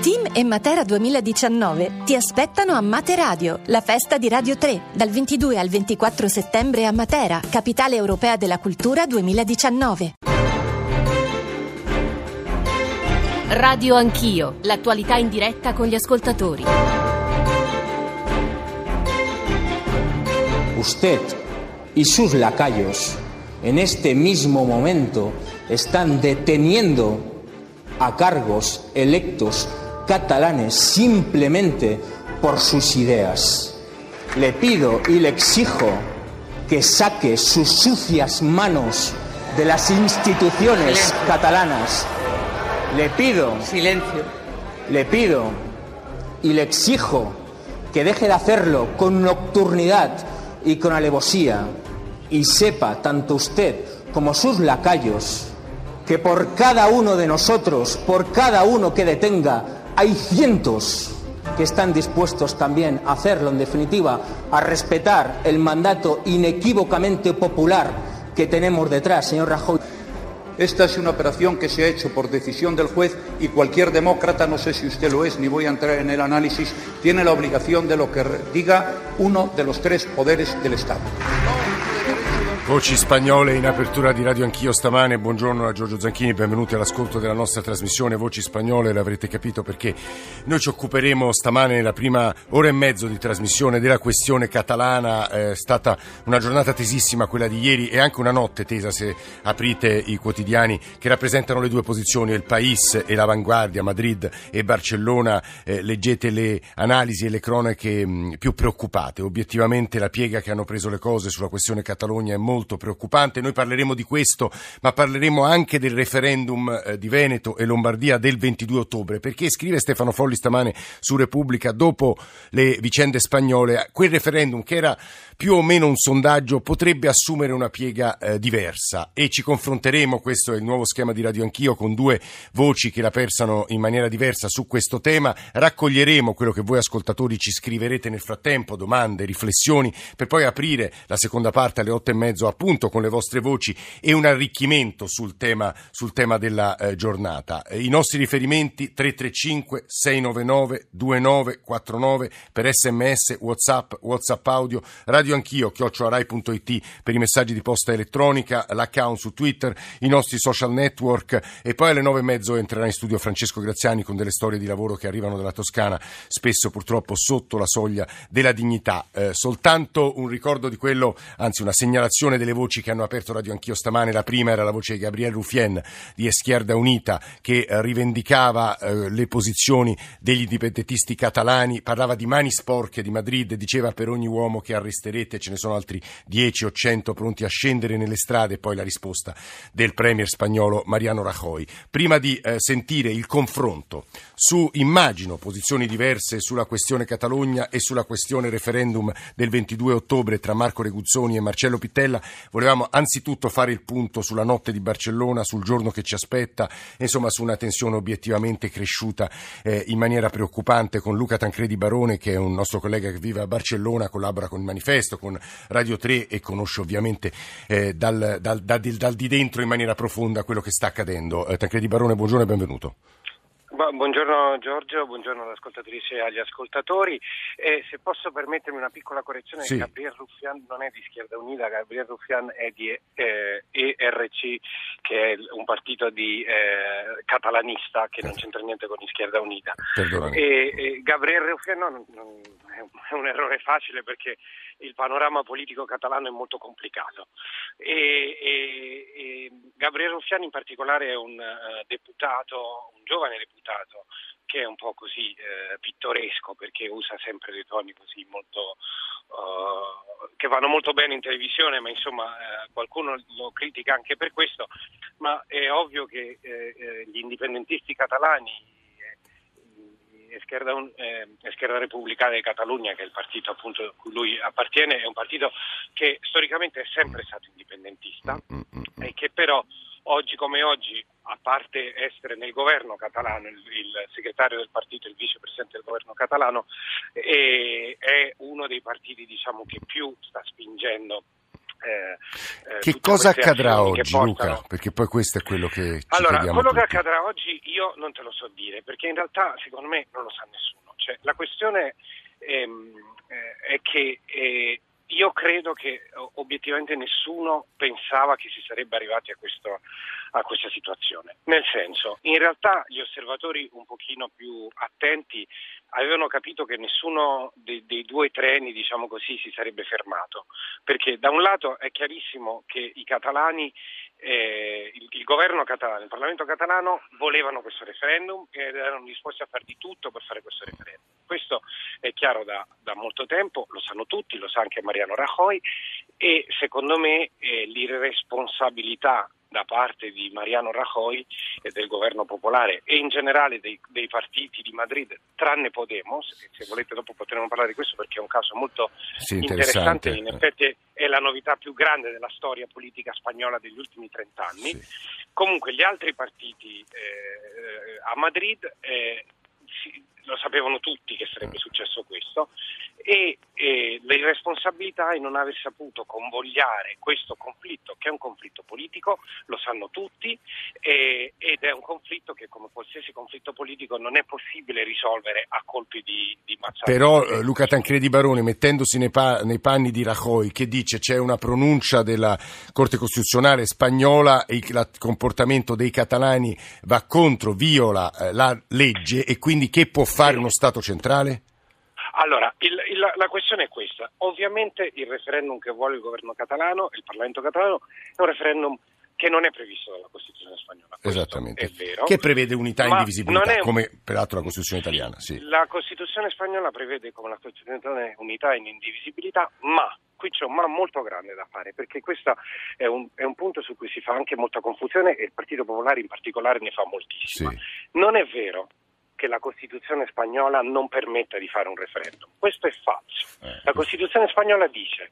Team e Matera 2019 ti aspettano a Materadio, la festa di Radio 3, dal 22 al 24 settembre a Matera, capitale europea della cultura 2019. Radio Anch'io, l'attualità in diretta con gli ascoltatori. Usted y sus lacayos en este mismo momento están deteniendo a cargos electos catalanes simplemente por sus ideas. Le pido y le exijo que saque sus sucias manos de las instituciones Silencio. catalanas. Le pido, Silencio. le pido y le exijo que deje de hacerlo con nocturnidad y con alevosía y sepa tanto usted como sus lacayos que por cada uno de nosotros, por cada uno que detenga, hay cientos que están dispuestos también a hacerlo, en definitiva, a respetar el mandato inequívocamente popular que tenemos detrás, señor Rajoy. Esta es una operación que se ha hecho por decisión del juez y cualquier demócrata, no sé si usted lo es, ni voy a entrar en el análisis, tiene la obligación de lo que diga uno de los tres poderes del Estado. Voci spagnole in apertura di Radio Anch'io stamane. Buongiorno a Giorgio Zanchini, benvenuti all'ascolto della nostra trasmissione Voci spagnole. L'avrete capito perché noi ci occuperemo stamane nella prima ora e mezzo di trasmissione della questione catalana. È stata una giornata tesissima quella di ieri e anche una notte tesa se aprite i quotidiani che rappresentano le due posizioni, il País e l'Avanguardia, Madrid e Barcellona. Eh, leggete le analisi e le cronache mh, più preoccupate. Obiettivamente la piega che hanno preso le cose sulla questione Catalogna è molto preoccupante. Noi parleremo di questo, ma parleremo anche del referendum eh, di Veneto e Lombardia del 22 ottobre, perché scrive Stefano Folli stamane su Repubblica, dopo le vicende spagnole, quel referendum che era più o meno un sondaggio potrebbe assumere una piega eh, diversa. E ci confronteremo, questo è il nuovo schema di Radio Anch'io, con due voci che la pensano in maniera diversa su questo tema, raccoglieremo quello che voi ascoltatori ci scriverete nel frattempo, domande, riflessioni, per poi aprire la seconda parte alle otto e mezzo appunto con le vostre voci e un arricchimento sul tema, sul tema della eh, giornata. Eh, I nostri riferimenti 335 699 2949 per sms, whatsapp, whatsapp audio, radio anch'io, chioccioarai.it per i messaggi di posta elettronica, l'account su Twitter, i nostri social network e poi alle nove e mezzo entrerà in studio Francesco Graziani con delle storie di lavoro che arrivano dalla Toscana, spesso purtroppo sotto la soglia della dignità. Eh, soltanto un ricordo di quello, anzi una segnalazione delle voci che hanno aperto Radio Anch'io stamane. La prima era la voce di Gabriel Ruffien di Eschierda Unita che eh, rivendicava eh, le posizioni degli indipendentisti catalani, parlava di mani sporche di Madrid, diceva per ogni uomo che arresterete ce ne sono altri 10 o 100 pronti a scendere nelle strade, poi la risposta del premier spagnolo Mariano Rajoy. Prima di eh, sentire il confronto su, immagino, posizioni diverse sulla questione Catalogna e sulla questione referendum del 22 ottobre tra Marco Reguzzoni e Marcello Pittella, volevamo anzitutto fare il punto sulla notte di Barcellona, sul giorno che ci aspetta, insomma su una tensione obiettivamente cresciuta eh, in maniera preoccupante con Luca Tancredi Barone, che è un nostro collega che vive a Barcellona, collabora con il manifesto, con Radio 3 e conosce ovviamente eh, dal, dal, dal, dal, di dentro in maniera profonda quello che sta accadendo. Eh, Tancredi Barone, buongiorno e benvenuto. Buongiorno Giorgio, buongiorno all'ascoltatrice e agli ascoltatori. Eh, se posso permettermi una piccola correzione, sì. Gabriel Ruffian non è di Schierda Unita, Gabriel Ruffian è di eh, ERC, che è un partito di, eh, catalanista che non c'entra niente con Schierda Unita. E, e Gabriel Ruffian non, non, è un errore facile perché il panorama politico catalano è molto complicato. E, e, e Gabriel Ruffian in particolare è un uh, deputato, un giovane deputato che è un po' così eh, pittoresco perché usa sempre dei toni così molto uh, che vanno molto bene in televisione, ma insomma eh, qualcuno lo critica anche per questo, ma è ovvio che eh, gli indipendentisti catalani Esquerda, eh, Esquerda Repubblicana di Catalogna, che è il partito appunto a cui lui appartiene, è un partito che storicamente è sempre stato indipendentista e che però oggi come oggi, a parte essere nel governo catalano, il, il segretario del partito, il vicepresidente del governo catalano, è, è uno dei partiti diciamo, che più sta spingendo Eh, che cosa accadrà oggi, portano... Luca? Perché poi questo è quello che ci Allora, quello tutti. che accadrà oggi io non te lo so dire, perché in realtà secondo me non lo sa nessuno. Cioè, la questione ehm, eh, è che eh, io credo che obiettivamente nessuno pensava che si sarebbe arrivati a, questo, a, questa situazione. Nel senso, in realtà gli osservatori un pochino più attenti avevano capito che nessuno dei, dei due treni, diciamo così, si sarebbe fermato, perché da un lato è chiarissimo che i catalani eh, il, il, governo catalano, il Parlamento catalano volevano questo referendum ed erano disposti a fare di tutto per fare questo referendum. Questo è chiaro da, da molto tempo, lo sanno tutti, lo sa anche Mariano Rajoy e secondo me eh, l'irresponsabilità da parte di Mariano Rajoy e del governo popolare e in generale dei, dei, partiti di Madrid, tranne Podemos, se volete dopo potremo parlare di questo perché è un caso molto sì, interessante, in effetti è la novità più grande della storia politica spagnola degli ultimi trent'anni. Sì. Comunque gli altri partiti eh, a Madrid eh, lo sapevano tutti che sarebbe mm. successo questo e, e l'irresponsabilità in non aver saputo convogliare questo conflitto, che è un conflitto politico, lo sanno tutti, e, ed è un conflitto che come qualsiasi conflitto politico non è possibile risolvere a colpi di, di mazzate. Però eh, Luca Tancredi Baroni, mettendosi nei, pa- nei, panni di Rajoy, che dice c'è una pronuncia della Corte Costituzionale spagnola e il comportamento dei catalani va contro, viola eh, la legge e quindi che può fare uno Stato centrale? Allora, il, il, la questione è questa. Ovviamente il referendum che vuole il governo catalano, il Parlamento catalano, è un referendum che non è previsto dalla Costituzione spagnola. Esattamente. È vero. Che prevede unità e indivisibilità, un... come peraltro la Costituzione italiana. Sì. La Costituzione spagnola prevede come la Costituzione unità e indivisibilità, ma qui c'è un ma molto grande da fare, perché questo è un, è un, punto su cui si fa anche molta confusione e il Partito Popolare in particolare ne fa moltissima. Sì. Non è vero che la Costituzione spagnola non permetta di fare un referendum. Questo è falso. Eh. La Costituzione spagnola dice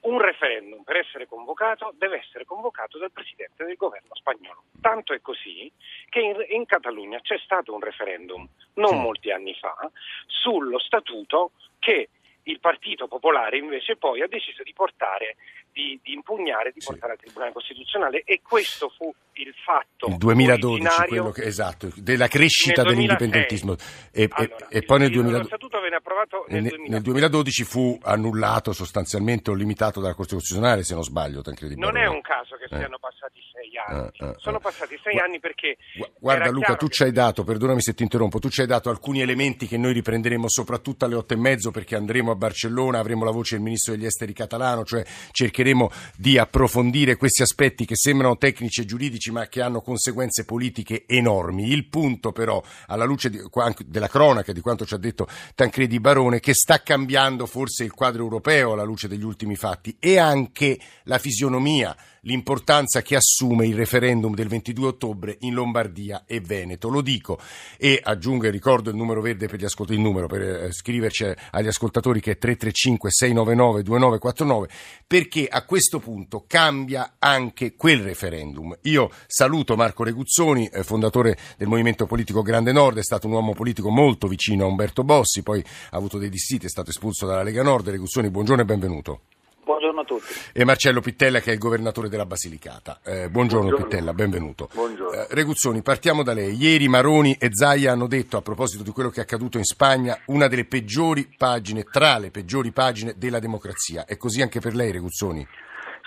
un referendum per essere convocato deve essere convocato dal Presidente del governo spagnolo. Tanto è così che in, in Catalogna c'è stato un referendum non molti anni fa sullo statuto che il Partito Popolare invece poi ha deciso di portare, di, di impugnare, di portare sì. al Tribunale Costituzionale e questo fu il fatto il 2012 quello che, esatto, della crescita dell'indipendentismo e, allora, e, e poi nel, 2000, nel, nel, nel 2012 fu annullato sostanzialmente o limitato dalla Corte Costituzionale se non sbaglio non è un caso che eh. siano passati sei anni eh, eh, sono eh. passati sei anni perché guarda Luca tu ci hai dato perdonami se ti interrompo tu ci hai dato alcuni elementi che noi riprenderemo soprattutto alle otto e mezzo perché andremo a Barcellona avremo la voce del ministro degli esteri catalano cioè cercheremo di approfondire questi aspetti che sembrano tecnici e giuridici ma che hanno conseguenze politiche enormi. Il punto però, alla luce di, della cronaca, di quanto ci ha detto Tancredi Barone, che sta cambiando forse il quadro europeo alla luce degli ultimi fatti e anche la fisionomia l'importanza che assume il referendum del 22 ottobre in Lombardia e Veneto. Lo dico e aggiungo e ricordo il numero verde per ascoltatori, il numero per eh, scriverci agli ascoltatori che è 335 699 2949 perché a questo punto cambia anche quel referendum. Io saluto Marco Reguzzoni, eh, fondatore del movimento politico Grande Nord, è stato un uomo politico molto vicino a Umberto Bossi, poi ha avuto dei dissiti, è stato espulso dalla Lega Nord. Reguzzoni, buongiorno e benvenuto. Buongiorno a tutti. E Marcello Pittella che è il governatore della Basilicata. Eh, buongiorno, buongiorno, Pittella, benvenuto. Buongiorno. Eh, Reguzzoni, partiamo da lei. Ieri Maroni e Zaia hanno detto a proposito di quello che è accaduto in Spagna una delle peggiori pagine, tra le peggiori pagine della democrazia. È così anche per lei Reguzzoni?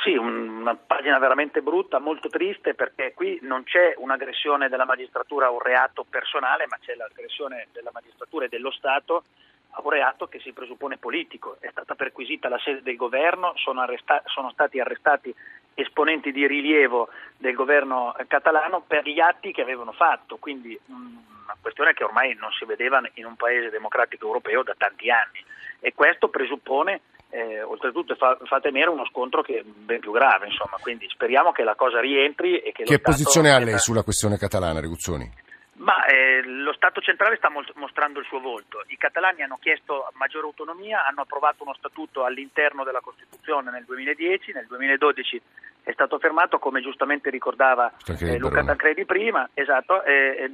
Sì, una pagina veramente brutta, molto triste perché qui non c'è un'aggressione della magistratura a un reato personale, ma c'è l'aggressione della magistratura e dello Stato un reato che si presuppone politico. È stata perquisita la sede del governo, sono, arresta- sono stati arrestati esponenti di rilievo del governo catalano per gli atti che avevano fatto, quindi una questione che ormai non si vedeva in un paese democratico europeo da tanti anni e questo presuppone eh, oltretutto fa, fa, temere uno scontro che è ben più grave, insomma, quindi speriamo che la cosa rientri e che... Che posizione ha lei sulla questione catalana, Reguzzoni? Eh, lo Stato centrale sta mostrando il suo volto. I catalani hanno chiesto maggiore autonomia, hanno approvato uno statuto all'interno della Costituzione nel 2010, nel 2012 è stato fermato, come giustamente ricordava eh, Luca Tancredi prima. Esatto, eh,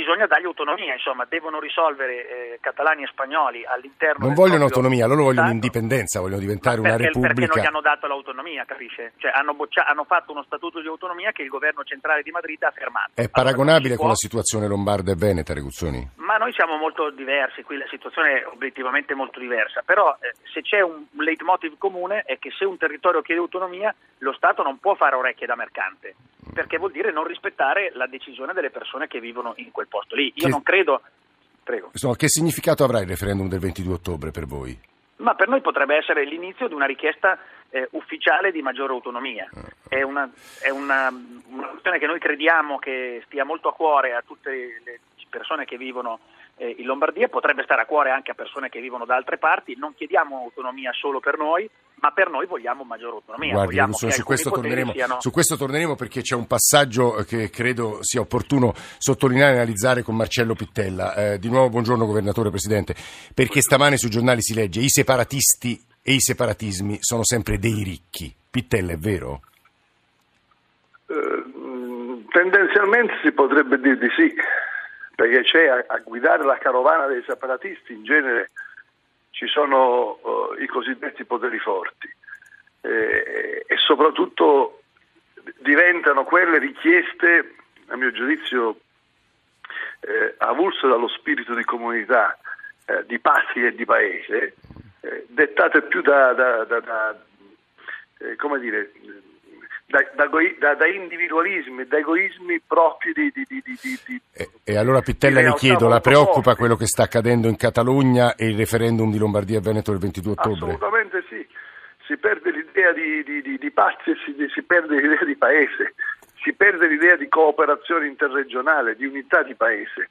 bisogna dargli autonomia, insomma, devono risolvere eh, catalani e spagnoli all'interno Non vogliono autonomia, loro vogliono Stato. indipendenza, vogliono diventare perché, una repubblica. Perché non gli hanno dato l'autonomia, capisce? Cioè, hanno, boccia- hanno, fatto uno statuto di autonomia che il governo centrale di Madrid ha fermato. È paragonabile allora, con la situazione lombarda e veneta, Reguzzoni? Ma noi siamo molto diversi, qui la situazione è obiettivamente molto diversa, però eh, se c'è un leitmotiv comune è che se un territorio chiede autonomia, lo Stato non può fare orecchie da mercante perché vuol dire non rispettare la decisione delle persone che vivono in quel posto lì. Io che, non credo. Prego. Insomma, che significato avrà il referendum del 22 ottobre per voi? Ma per noi potrebbe essere l'inizio di una richiesta eh, ufficiale di maggiore autonomia. Ah. È, una, è una, una questione che noi crediamo che stia molto a cuore a tutte le persone che vivono eh, in Lombardia, potrebbe stare a cuore anche a persone che vivono da altre parti. Non chiediamo autonomia solo per noi, ma per noi vogliamo maggiore autonomia. Guardi, Russo, su, questo torneremo, siano... su questo torneremo perché c'è un passaggio che credo sia opportuno sottolineare e analizzare con Marcello Pittella. Eh, di nuovo buongiorno Governatore Presidente, perché stamane sui giornali si legge i separatisti e i separatismi sono sempre dei ricchi. Pittella è vero? Uh, tendenzialmente si potrebbe dire di sì perché c'è a, a guidare la carovana dei separatisti in genere ci sono uh, i cosiddetti poteri forti. Eh, e soprattutto diventano quelle richieste, a mio giudizio, eh, avulse dallo spirito di comunità, eh, di patria e di paese, eh, dettate più da, da, da, da eh, come dire, da, da, da, individualismi, da egoismi propri di... di, di, di e, e, allora Pittella le chiedo, la preoccupa forti. quello che sta accadendo in Catalogna e il referendum di Lombardia e Veneto il 22 ottobre? Assolutamente sì, si perde l'idea di, di, di pace, si, si perde l'idea di paese, si perde l'idea di cooperazione interregionale, di unità di paese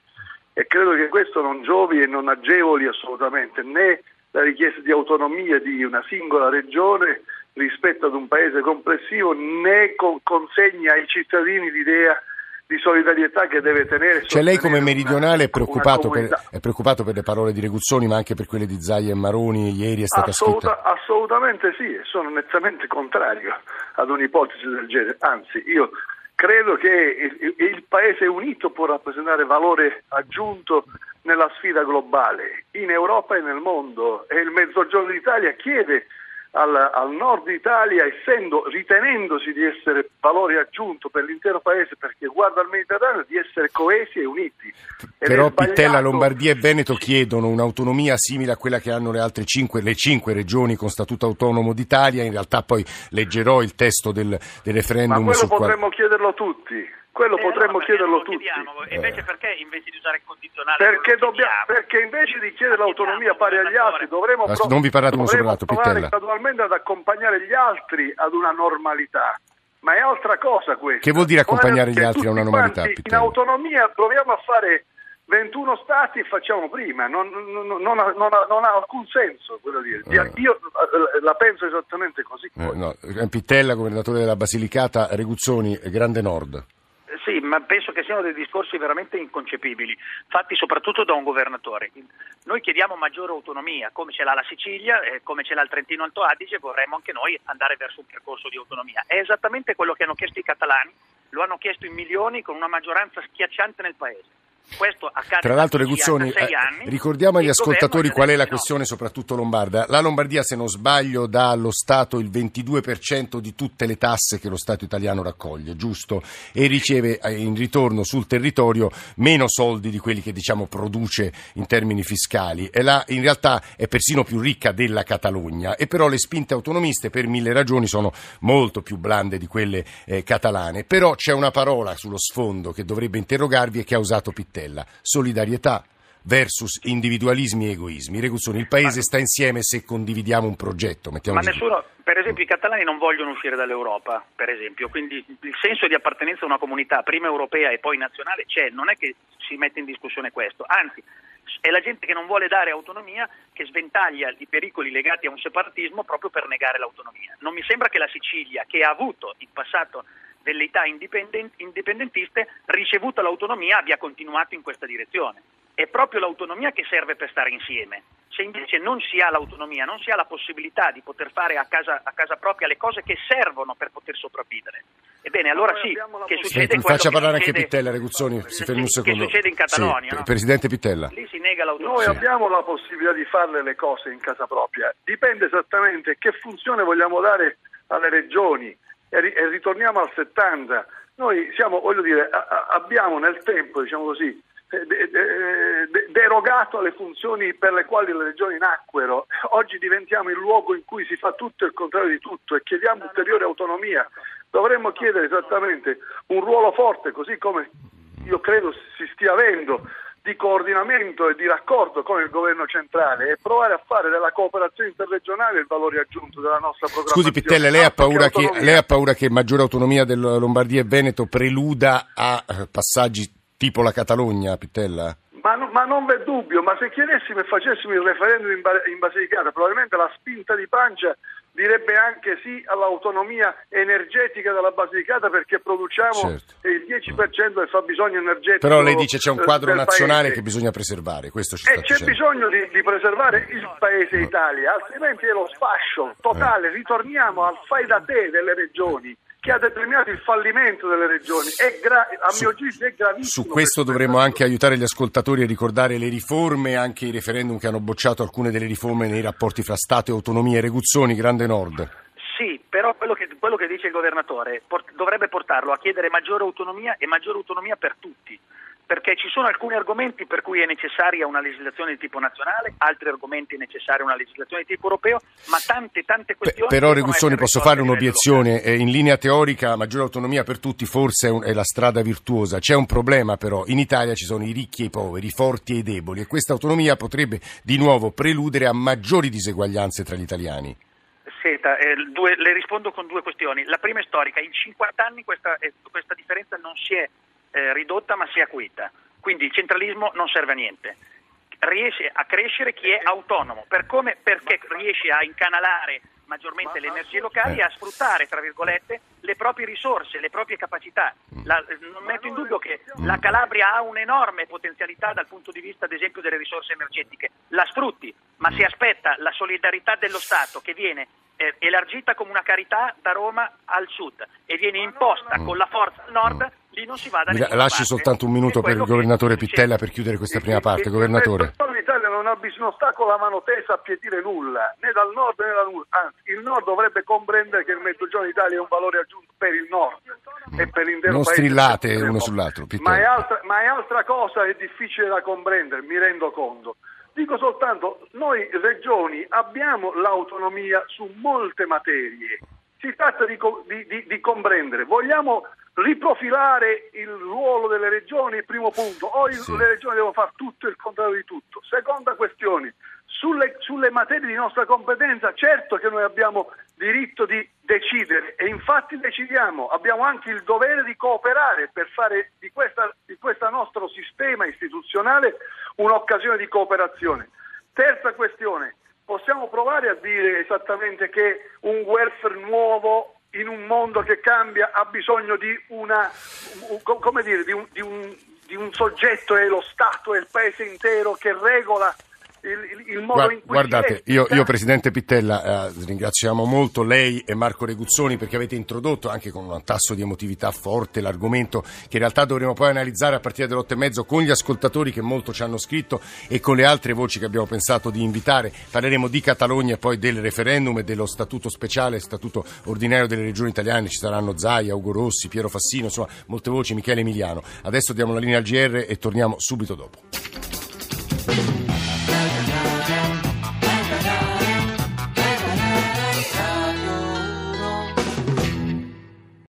e credo che questo non giovi e non agevoli assolutamente né la richiesta di autonomia di una singola regione rispetto ad un paese complessivo né con, consegna ai cittadini l'idea di solidarietà che deve tenere. Cioè lei come meridionale è, preoccupato per, è, preoccupato per, le parole di Reguzzoni ma anche per quelle di Zaia e Maroni ieri è stata Assoluta, scritta? Assolutamente sì, sono nettamente contrario ad un'ipotesi del genere, anzi io credo che il, il Paese unito può rappresentare valore aggiunto nella sfida globale in Europa e nel mondo e il Mezzogiorno d'Italia chiede al, al, nord Italia, essendo, ritenendosi di essere valore aggiunto per l'intero paese perché guarda al Mediterraneo, di essere coesi e uniti. Ed Però Pittella, Lombardia e Veneto chiedono un'autonomia simile a quella che hanno le altre cinque, le cinque regioni con statuto autonomo d'Italia. In realtà poi leggerò il testo del, del referendum. Ma quello potremmo quale... chiederlo tutti. Quello eh, potremmo chiederlo tutti. E invece perché invece di usare il condizionale? Perché, dobbiamo, perché invece di chiedere l'autonomia pari agli altri dovremmo, pro- non vi parlate uno sopra provare gradualmente ad accompagnare gli altri ad una normalità. Ma è altra cosa questo. Che vuol dire accompagnare gli altri a una normalità? In autonomia proviamo a fare 21 stati e facciamo prima, non, non, non, ha, non, ha, alcun senso quello dire. Eh. Io eh, la penso esattamente così. Eh, no. Pittella, governatore della Basilicata, Reguzzoni, Grande Nord. Ma penso che siano dei discorsi veramente inconcepibili, fatti soprattutto da un governatore. Noi chiediamo maggiore autonomia, come ce l'ha la Sicilia, eh, come ce l'ha il Trentino Alto Adige, vorremmo anche noi andare verso un percorso di autonomia. È esattamente quello che hanno chiesto i catalani, lo hanno chiesto in milioni con una maggioranza schiacciante nel Paese. Questo accade Tra l'altro, Reguzzoni, eh, ricordiamo agli ascoltatori qual è la questione, soprattutto lombarda. La Lombardia, se non sbaglio, dà allo Stato il 22% di tutte le tasse che lo Stato italiano raccoglie, giusto? E riceve eh, in ritorno sul territorio meno soldi di quelli che diciamo produce in termini fiscali. E là, in realtà è persino più ricca della Catalogna. E però le spinte autonomiste, per mille ragioni, sono molto più blande di quelle eh, catalane. Però c'è una parola sullo sfondo che dovrebbe interrogarvi e che ha usato Pittella Stella. Solidarietà versus individualismi e egoismi. Reguzzoni, il Paese sta insieme se condividiamo un progetto. Ma nessuno, per esempio i catalani non vogliono uscire dall'Europa, per esempio, quindi il senso di appartenenza a una comunità, prima europea e poi nazionale, c'è, non è che si mette in discussione questo, anzi è la gente che non vuole dare autonomia che sventaglia i pericoli legati a un separatismo proprio per negare l'autonomia. Non mi sembra che la Sicilia, che ha avuto in passato delle età indipendentiste, ricevuta l'autonomia, abbia continuato in questa direzione. È proprio l'autonomia che serve per stare insieme. se invece non si ha l'autonomia, non si ha la possibilità di poter fare a casa, a casa propria le cose che servono per poter sopravvivere, ebbene allora sì, che succede Mi faccia parlare anche Pittella, Reguzzoni, si fermi un secondo. Che succede in Catalogna, sì, no? Presidente Pittella. Lì si nega l'autonomia. Noi abbiamo la possibilità di fare le cose in casa propria, dipende esattamente che funzione vogliamo dare alle regioni e, ritorniamo al 70. Noi siamo, voglio dire, abbiamo nel tempo, diciamo così, derogato alle funzioni per le quali le regioni nacquero. Oggi diventiamo il luogo in cui si fa tutto il contrario di tutto e chiediamo ulteriore autonomia. Dovremmo chiedere esattamente un ruolo forte, così come io credo si stia avendo di coordinamento e di raccordo con il governo centrale e provare a fare della cooperazione interregionale il valore aggiunto della nostra programmazione. Scusi Pittelle, lei ha paura, che, lei ha paura che maggiore autonomia della Lombardia e Veneto preluda a eh, passaggi tipo la Catalogna, Pittella? Ma, ma, non v'è dubbio, ma se chiedessimo e facessimo il referendum in, in Basilicata, probabilmente la spinta di pancia direbbe anche sì all'autonomia energetica della Basilicata perché produciamo certo. il 10% del fabbisogno energetico. Però lei dice c'è un quadro nazionale paese. che bisogna preservare, questo ci E c'è dicendo. bisogno di, di, preservare il paese Italia, altrimenti è lo sfascio totale, ritorniamo al fai da te delle regioni che ha determinato il fallimento delle regioni. Gra- a su, mio giudizio è gravissimo. Su questo dovremmo anche aiutare gli ascoltatori a ricordare le riforme, anche i referendum che hanno bocciato alcune delle riforme nei rapporti fra Stato e autonomie. Reguzzoni, Grande Nord. Sì, però quello che, quello che dice il governatore port- dovrebbe portarlo a chiedere maggiore autonomia e maggiore autonomia per tutti perché ci sono alcuni argomenti per cui è necessaria una legislazione di tipo nazionale, altri argomenti è necessaria una legislazione di tipo europeo, ma tante, tante questioni... però Reguzzoni posso fare un'obiezione, eh, in linea teorica maggiore autonomia per tutti forse è, un, è, la strada virtuosa, c'è un problema però, in Italia ci sono i ricchi e i poveri, i forti e i deboli e questa autonomia potrebbe di nuovo preludere a maggiori diseguaglianze tra gli italiani. Senta, eh, due, le rispondo con due questioni. La prima è storica, in 50 anni questa, eh, questa differenza non si è eh, ridotta ma si è acuita. Quindi il centralismo non serve a niente. Riesce a crescere chi è autonomo, per come, perché riesce a incanalare maggiormente le energie locali e a sfruttare, tra virgolette, le proprie risorse, le proprie capacità. La, non metto in dubbio che la Calabria ha un'enorme potenzialità dal punto di vista, ad esempio, delle risorse energetiche. La sfrutti, ma si aspetta la solidarietà dello Stato che viene eh, elargita come una carità da Roma al sud e viene imposta con la forza al nord lì non si va da nessuna Lasci parte. soltanto un minuto per il governatore Pittella per chiudere questa prima parte. Governatore. L'Italia non, ha, non sta con la mano tesa a pietire nulla, né dal nord né dal nord. Anzi, il nord dovrebbe comprendere che il mezzogiorno d'Italia è un valore aggiunto per il nord e per l'intero non paese. Non strillate uno sull'altro. Ma è, altra, ma è altra cosa è difficile da comprendere, mi rendo conto. Dico soltanto, noi regioni abbiamo l'autonomia su molte materie. Si tratta di, di, di comprendere. Vogliamo riprofilare il ruolo delle regioni, primo punto, o sì. le regioni devono fare tutto il contrario di tutto. Seconda questione, sulle, sulle, materie di nostra competenza, certo che noi abbiamo diritto di decidere e infatti decidiamo, abbiamo anche il dovere di cooperare per fare di questo nostro sistema istituzionale un'occasione di cooperazione. Terza questione, possiamo provare a dire esattamente che un welfare nuovo in un mondo che cambia ha bisogno di una come dire di un, di un, di un soggetto è lo Stato e il paese intero che regola il, il modo Guard, in cui guardate, io, io, Presidente Pittella eh, ringraziamo molto lei e Marco Reguzzoni perché avete introdotto anche con un tasso di emotività forte l'argomento che in realtà dovremo poi analizzare a partire delle otto e mezzo con gli ascoltatori che molto ci hanno scritto e con le altre voci che abbiamo pensato di invitare. Parleremo di Catalogna e poi del referendum e dello statuto speciale, statuto ordinario delle regioni italiane. Ci saranno Zaia, Ugo Rossi, Piero Fassino, insomma molte voci, Michele Emiliano. Adesso diamo la linea al GR e torniamo subito dopo.